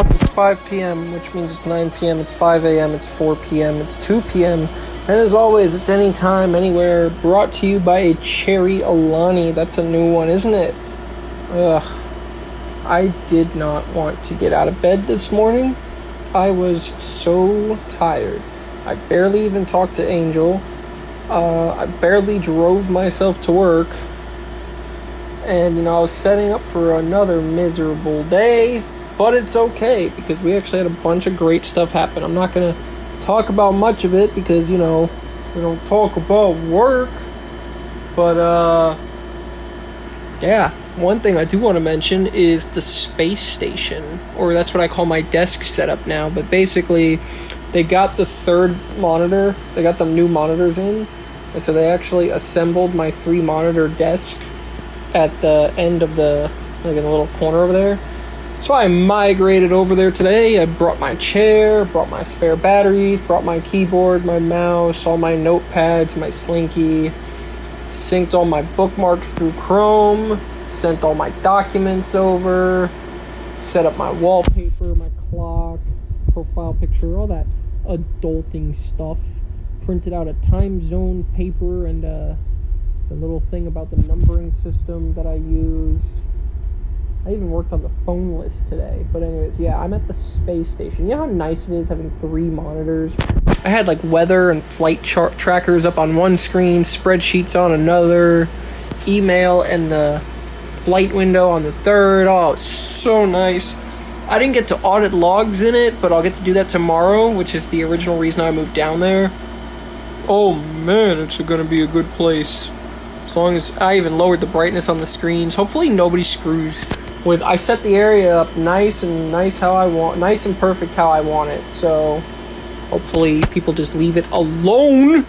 It's 5 p.m., which means it's 9 p.m., it's 5 a.m., it's 4 p.m., it's 2 p.m., and as always, it's anytime, anywhere, brought to you by a Cherry Alani. That's a new one, isn't it? Ugh. I did not want to get out of bed this morning. I was so tired. I barely even talked to Angel. Uh, I barely drove myself to work. And, you know, I was setting up for another miserable day. But it's okay because we actually had a bunch of great stuff happen. I'm not going to talk about much of it because, you know, we don't talk about work. But, uh, yeah, one thing I do want to mention is the space station, or that's what I call my desk setup now. But basically, they got the third monitor, they got the new monitors in, and so they actually assembled my three monitor desk at the end of the, like in the little corner over there. So I migrated over there today. I brought my chair, brought my spare batteries, brought my keyboard, my mouse, all my notepads, my slinky, synced all my bookmarks through Chrome, sent all my documents over, set up my wallpaper, my clock, profile picture, all that adulting stuff. Printed out a time zone paper and uh, a, a little thing about the numbering system that I use. I even worked on the phone list today. But anyways, yeah, I'm at the space station. You know how nice it is having three monitors? I had like weather and flight chart trackers up on one screen, spreadsheets on another, email and the flight window on the third. Oh, it's so nice. I didn't get to audit logs in it, but I'll get to do that tomorrow, which is the original reason I moved down there. Oh man, it's gonna be a good place. As long as I even lowered the brightness on the screens. Hopefully nobody screws with I set the area up nice and nice how I want nice and perfect how I want it. So hopefully people just leave it alone.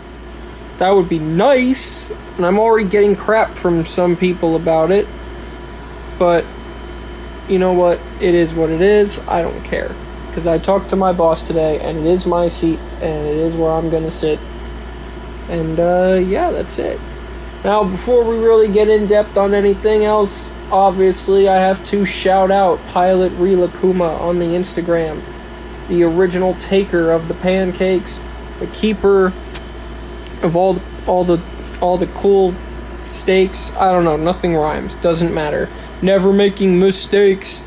That would be nice. And I'm already getting crap from some people about it. But you know what? It is what it is. I don't care. Because I talked to my boss today, and it is my seat, and it is where I'm going to sit. And uh, yeah, that's it. Now, before we really get in depth on anything else, obviously I have to shout out Pilot Rilakuma on the Instagram, the original taker of the pancakes, the keeper of all the, all the all the cool steaks. I don't know, nothing rhymes, doesn't matter. Never making mistakes.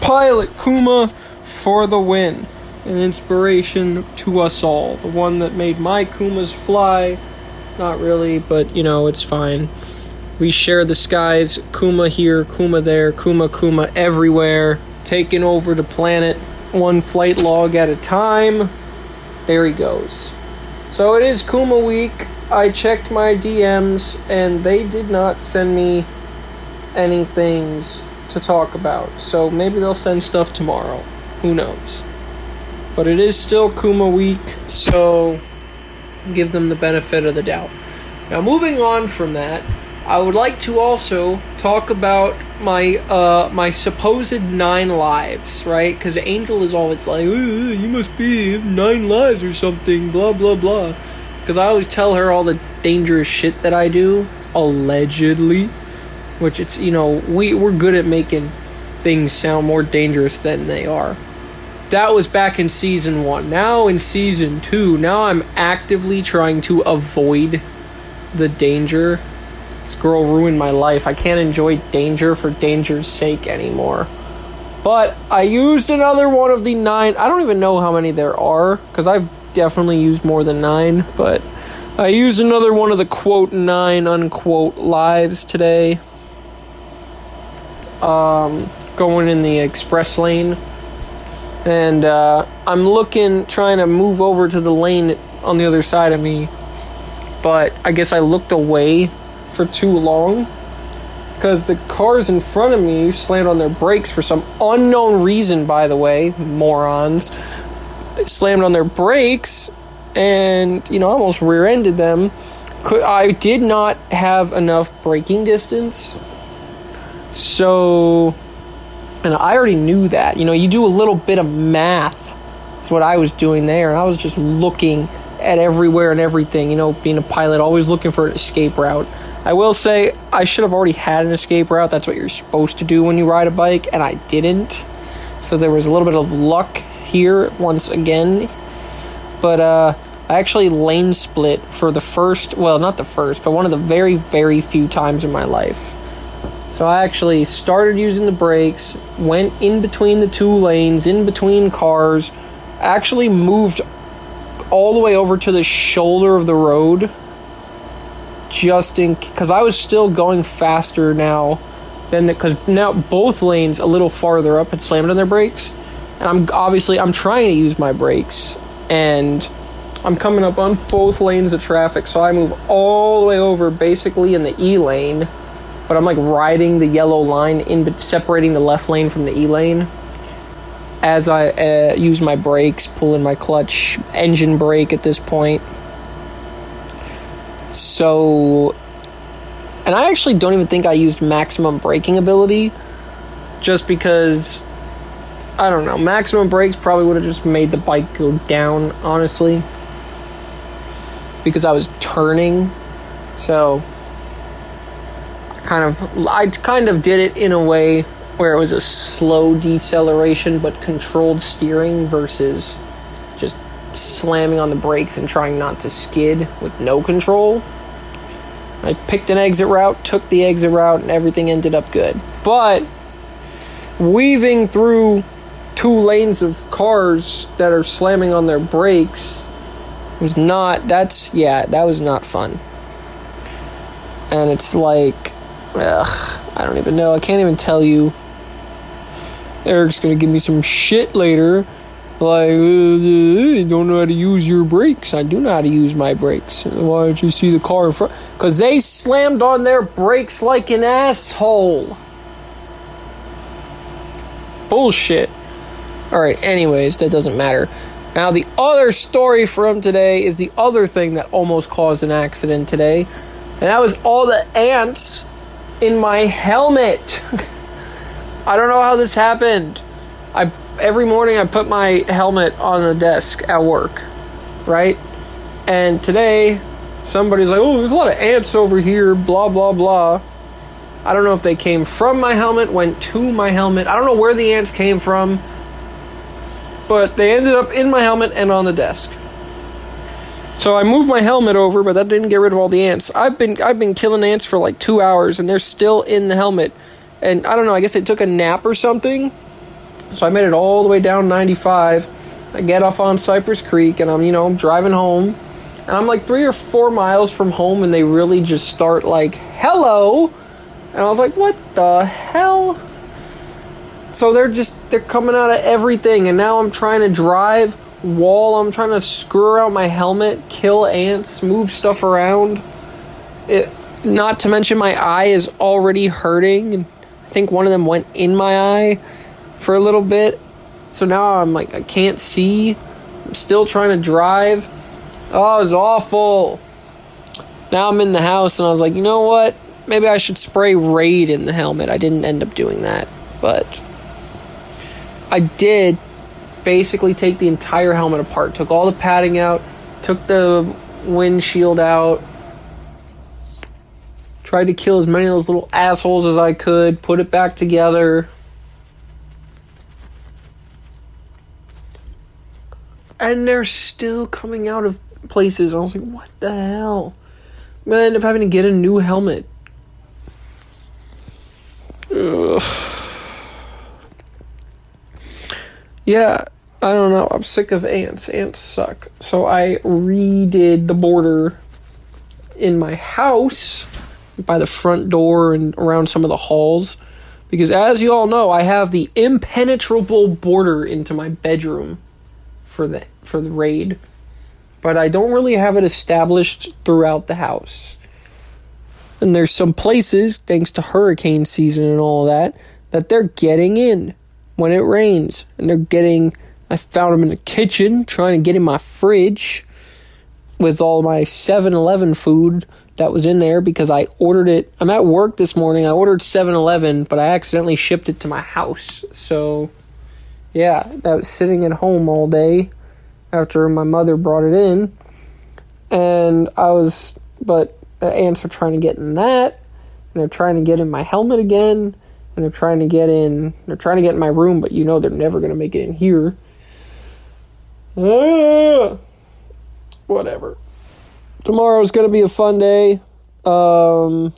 Pilot Kuma for the win. An inspiration to us all. The one that made my Kumas fly. Not really, but you know, it's fine. We share the skies, Kuma here, Kuma there, Kuma Kuma everywhere, taking over the planet one flight log at a time. There he goes. So it is Kuma week. I checked my DMs and they did not send me any things to talk about. So maybe they'll send stuff tomorrow. Who knows? But it is still Kuma week, so give them the benefit of the doubt. Now, moving on from that, I would like to also talk about my uh, my supposed nine lives, right? Because Angel is always like, "You must be nine lives or something," blah blah blah. Because I always tell her all the dangerous shit that I do, allegedly. Which it's you know we we're good at making things sound more dangerous than they are. That was back in season one. Now in season two, now I'm actively trying to avoid the danger this girl ruined my life. I can't enjoy danger for danger's sake anymore. But I used another one of the nine. I don't even know how many there are because I've definitely used more than nine. But I used another one of the quote nine unquote lives today. Um, going in the express lane. And uh, I'm looking, trying to move over to the lane on the other side of me. But I guess I looked away for too long because the cars in front of me slammed on their brakes for some unknown reason, by the way, morons. They slammed on their brakes and, you know, almost rear ended them. I did not have enough braking distance. So, and I already knew that. You know, you do a little bit of math. That's what I was doing there. And I was just looking at everywhere and everything. You know, being a pilot, always looking for an escape route. I will say I should have already had an escape route. That's what you're supposed to do when you ride a bike, and I didn't. So there was a little bit of luck here once again. But uh, I actually lane split for the first, well, not the first, but one of the very, very few times in my life. So I actually started using the brakes, went in between the two lanes, in between cars, actually moved all the way over to the shoulder of the road just in because I was still going faster now than because now both lanes a little farther up had slammed on their brakes and I'm obviously I'm trying to use my brakes and I'm coming up on both lanes of traffic so I move all the way over basically in the E lane but I'm like riding the yellow line in separating the left lane from the E lane as I uh, use my brakes, pulling my clutch, engine brake at this point. So, and I actually don't even think I used maximum braking ability, just because I don't know. Maximum brakes probably would have just made the bike go down, honestly, because I was turning. So, kind of, I kind of did it in a way where it was a slow deceleration but controlled steering versus just slamming on the brakes and trying not to skid with no control. I picked an exit route, took the exit route, and everything ended up good. But weaving through two lanes of cars that are slamming on their brakes was not, that's, yeah, that was not fun. And it's like, ugh, I don't even know. I can't even tell you Eric's gonna give me some shit later. Like, uh, you don't know how to use your brakes. I do know how to use my brakes. Why don't you see the car in front? Because they slammed on their brakes like an asshole. Bullshit. Alright, anyways, that doesn't matter. Now, the other story from today is the other thing that almost caused an accident today. And that was all the ants in my helmet. I don't know how this happened. I every morning I put my helmet on the desk at work, right? And today somebody's like, "Oh, there's a lot of ants over here." Blah blah blah. I don't know if they came from my helmet, went to my helmet. I don't know where the ants came from, but they ended up in my helmet and on the desk. So I moved my helmet over, but that didn't get rid of all the ants. I've been I've been killing ants for like 2 hours and they're still in the helmet and I don't know, I guess they took a nap or something. So I made it all the way down 95. I get off on Cypress Creek and I'm, you know, driving home. And I'm like three or four miles from home and they really just start like, hello. And I was like, what the hell? So they're just, they're coming out of everything. And now I'm trying to drive while I'm trying to screw out my helmet, kill ants, move stuff around. It, not to mention my eye is already hurting I think one of them went in my eye for a little bit. So now I'm like, I can't see. I'm still trying to drive. Oh, it was awful. Now I'm in the house and I was like, you know what? Maybe I should spray Raid in the helmet. I didn't end up doing that. But I did basically take the entire helmet apart. Took all the padding out, took the windshield out, Tried to kill as many of those little assholes as I could, put it back together. And they're still coming out of places. I was like, what the hell? I'm gonna end up having to get a new helmet. Ugh. Yeah, I don't know. I'm sick of ants. Ants suck. So I redid the border in my house by the front door and around some of the halls. Because as you all know, I have the impenetrable border into my bedroom for the for the raid. But I don't really have it established throughout the house. And there's some places, thanks to hurricane season and all that, that they're getting in when it rains. And they're getting I found them in the kitchen trying to get in my fridge with all my 7-Eleven food that was in there because I ordered it. I'm at work this morning. I ordered 7-Eleven, but I accidentally shipped it to my house. So, yeah, that was sitting at home all day after my mother brought it in. And I was, but the ants are trying to get in that. And they're trying to get in my helmet again. and they're trying to get in. They're trying to get in my room, but you know they're never gonna make it in here. Ah, whatever. Tomorrow's gonna be a fun day. Um,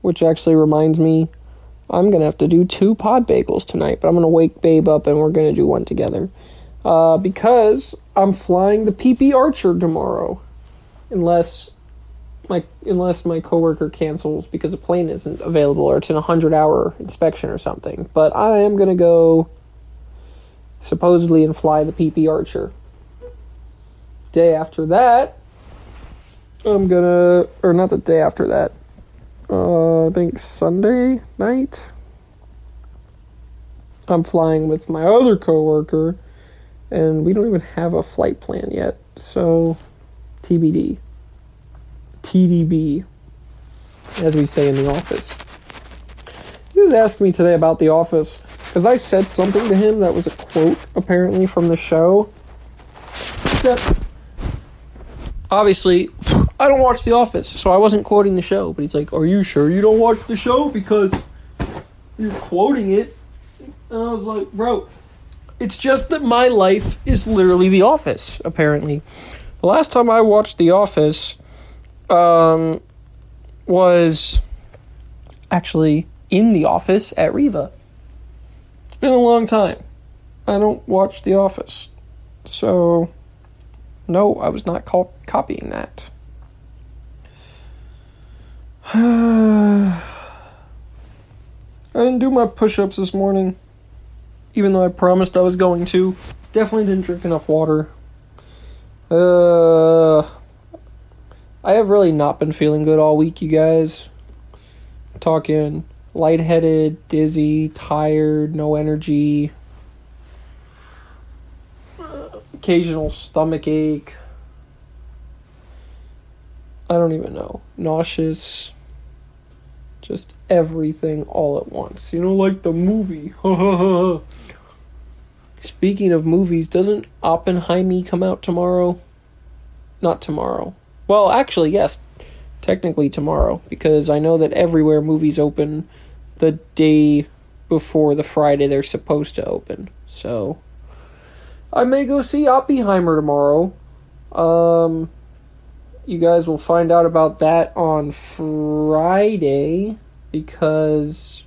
which actually reminds me, I'm gonna have to do two pod bagels tonight, but I'm gonna wake Babe up and we're gonna do one together. Uh, because I'm flying the PP Archer tomorrow, unless my unless my coworker cancels because a plane isn't available or it's an hundred hour inspection or something. But I am gonna go supposedly and fly the PP Archer. Day after that, I'm gonna or not the day after that. Uh, I think Sunday night. I'm flying with my other coworker, and we don't even have a flight plan yet. So, TBD. TDB, as we say in the office. He was asking me today about the office because I said something to him that was a quote apparently from the show. Except, obviously, I don't watch The Office, so I wasn't quoting the show. But he's like, "Are you sure you don't watch the show because you're quoting it?" And I was like, "Bro, it's just that my life is literally The Office. Apparently, the last time I watched The Office, um, was actually in the office at Riva. It's been a long time. I don't watch The Office. So, no, I was not co- copying that. I didn't do my push ups this morning, even though I promised I was going to. Definitely didn't drink enough water. Uh, I have really not been feeling good all week, you guys. I'm talking lightheaded, dizzy, tired, no energy, occasional stomach ache. I don't even know. Nauseous. Just everything all at once. You know, like the movie. Speaking of movies, doesn't Oppenheimer come out tomorrow? Not tomorrow. Well, actually, yes, technically tomorrow, because I know that everywhere movies open the day before the Friday they're supposed to open. So I may go see Oppenheimer tomorrow. Um, you guys will find out about that on Friday because,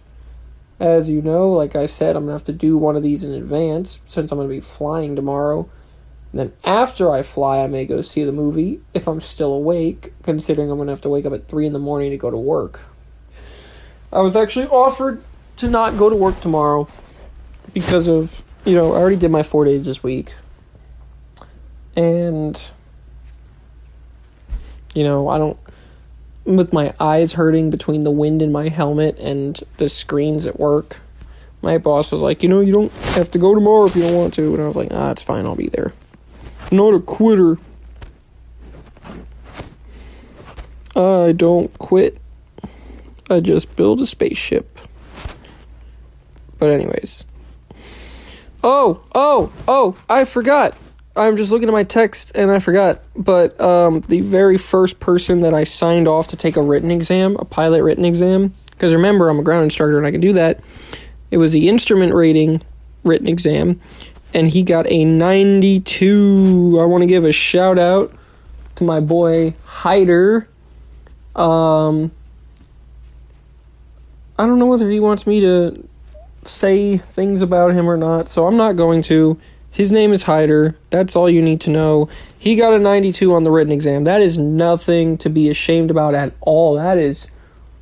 as you know, like I said, I'm gonna have to do one of these in advance since I'm gonna be flying tomorrow. And then after I fly, I may go see the movie if I'm still awake, considering I'm to have to wake up at 3 in the morning to go to work. I was actually offered to not go to work tomorrow because of, you know, I already did my four days this week. And, you know, I don't, with my eyes hurting between the wind in my helmet and the screens at work, my boss was like, you know, you don't have to go tomorrow if you don't want to. And I was like, ah, it's fine, I'll be there not a quitter. I don't quit. I just build a spaceship. But, anyways. Oh, oh, oh, I forgot. I'm just looking at my text and I forgot. But um, the very first person that I signed off to take a written exam, a pilot written exam, because remember, I'm a ground instructor and I can do that. It was the instrument rating written exam and he got a 92. I want to give a shout out to my boy Hyder. Um, I don't know whether he wants me to say things about him or not, so I'm not going to. His name is Hyder. That's all you need to know. He got a 92 on the written exam. That is nothing to be ashamed about at all. That is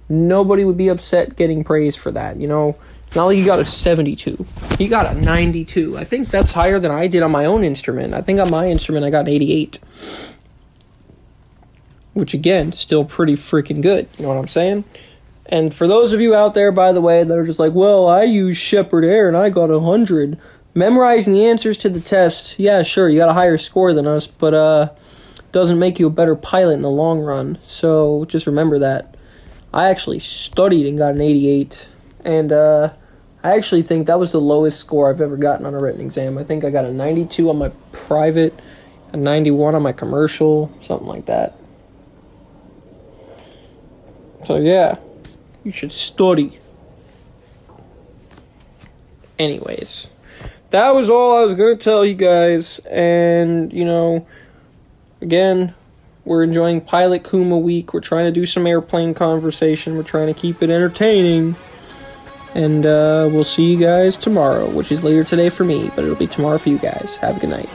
nobody would be upset getting praise for that. You know, it's not like he got a 72. He got a 92. I think that's higher than I did on my own instrument. I think on my instrument I got an 88. Which again, still pretty freaking good. You know what I'm saying? And for those of you out there, by the way, that are just like, well, I use Sheppard Air and I got a 100. Memorizing the answers to the test, yeah, sure, you got a higher score than us, but uh, doesn't make you a better pilot in the long run. So just remember that. I actually studied and got an 88. And uh, I actually think that was the lowest score I've ever gotten on a written exam. I think I got a 92 on my private, a 91 on my commercial, something like that. So, yeah, you should study. anyways, that was all I was going to tell you guys. And, you know, again, we're enjoying Pilot Kuma week. We're trying to do some airplane conversation. We're trying to keep it entertaining. And uh, we'll see you guys tomorrow, which is later today for me, but it'll be tomorrow for you guys. Have a good night.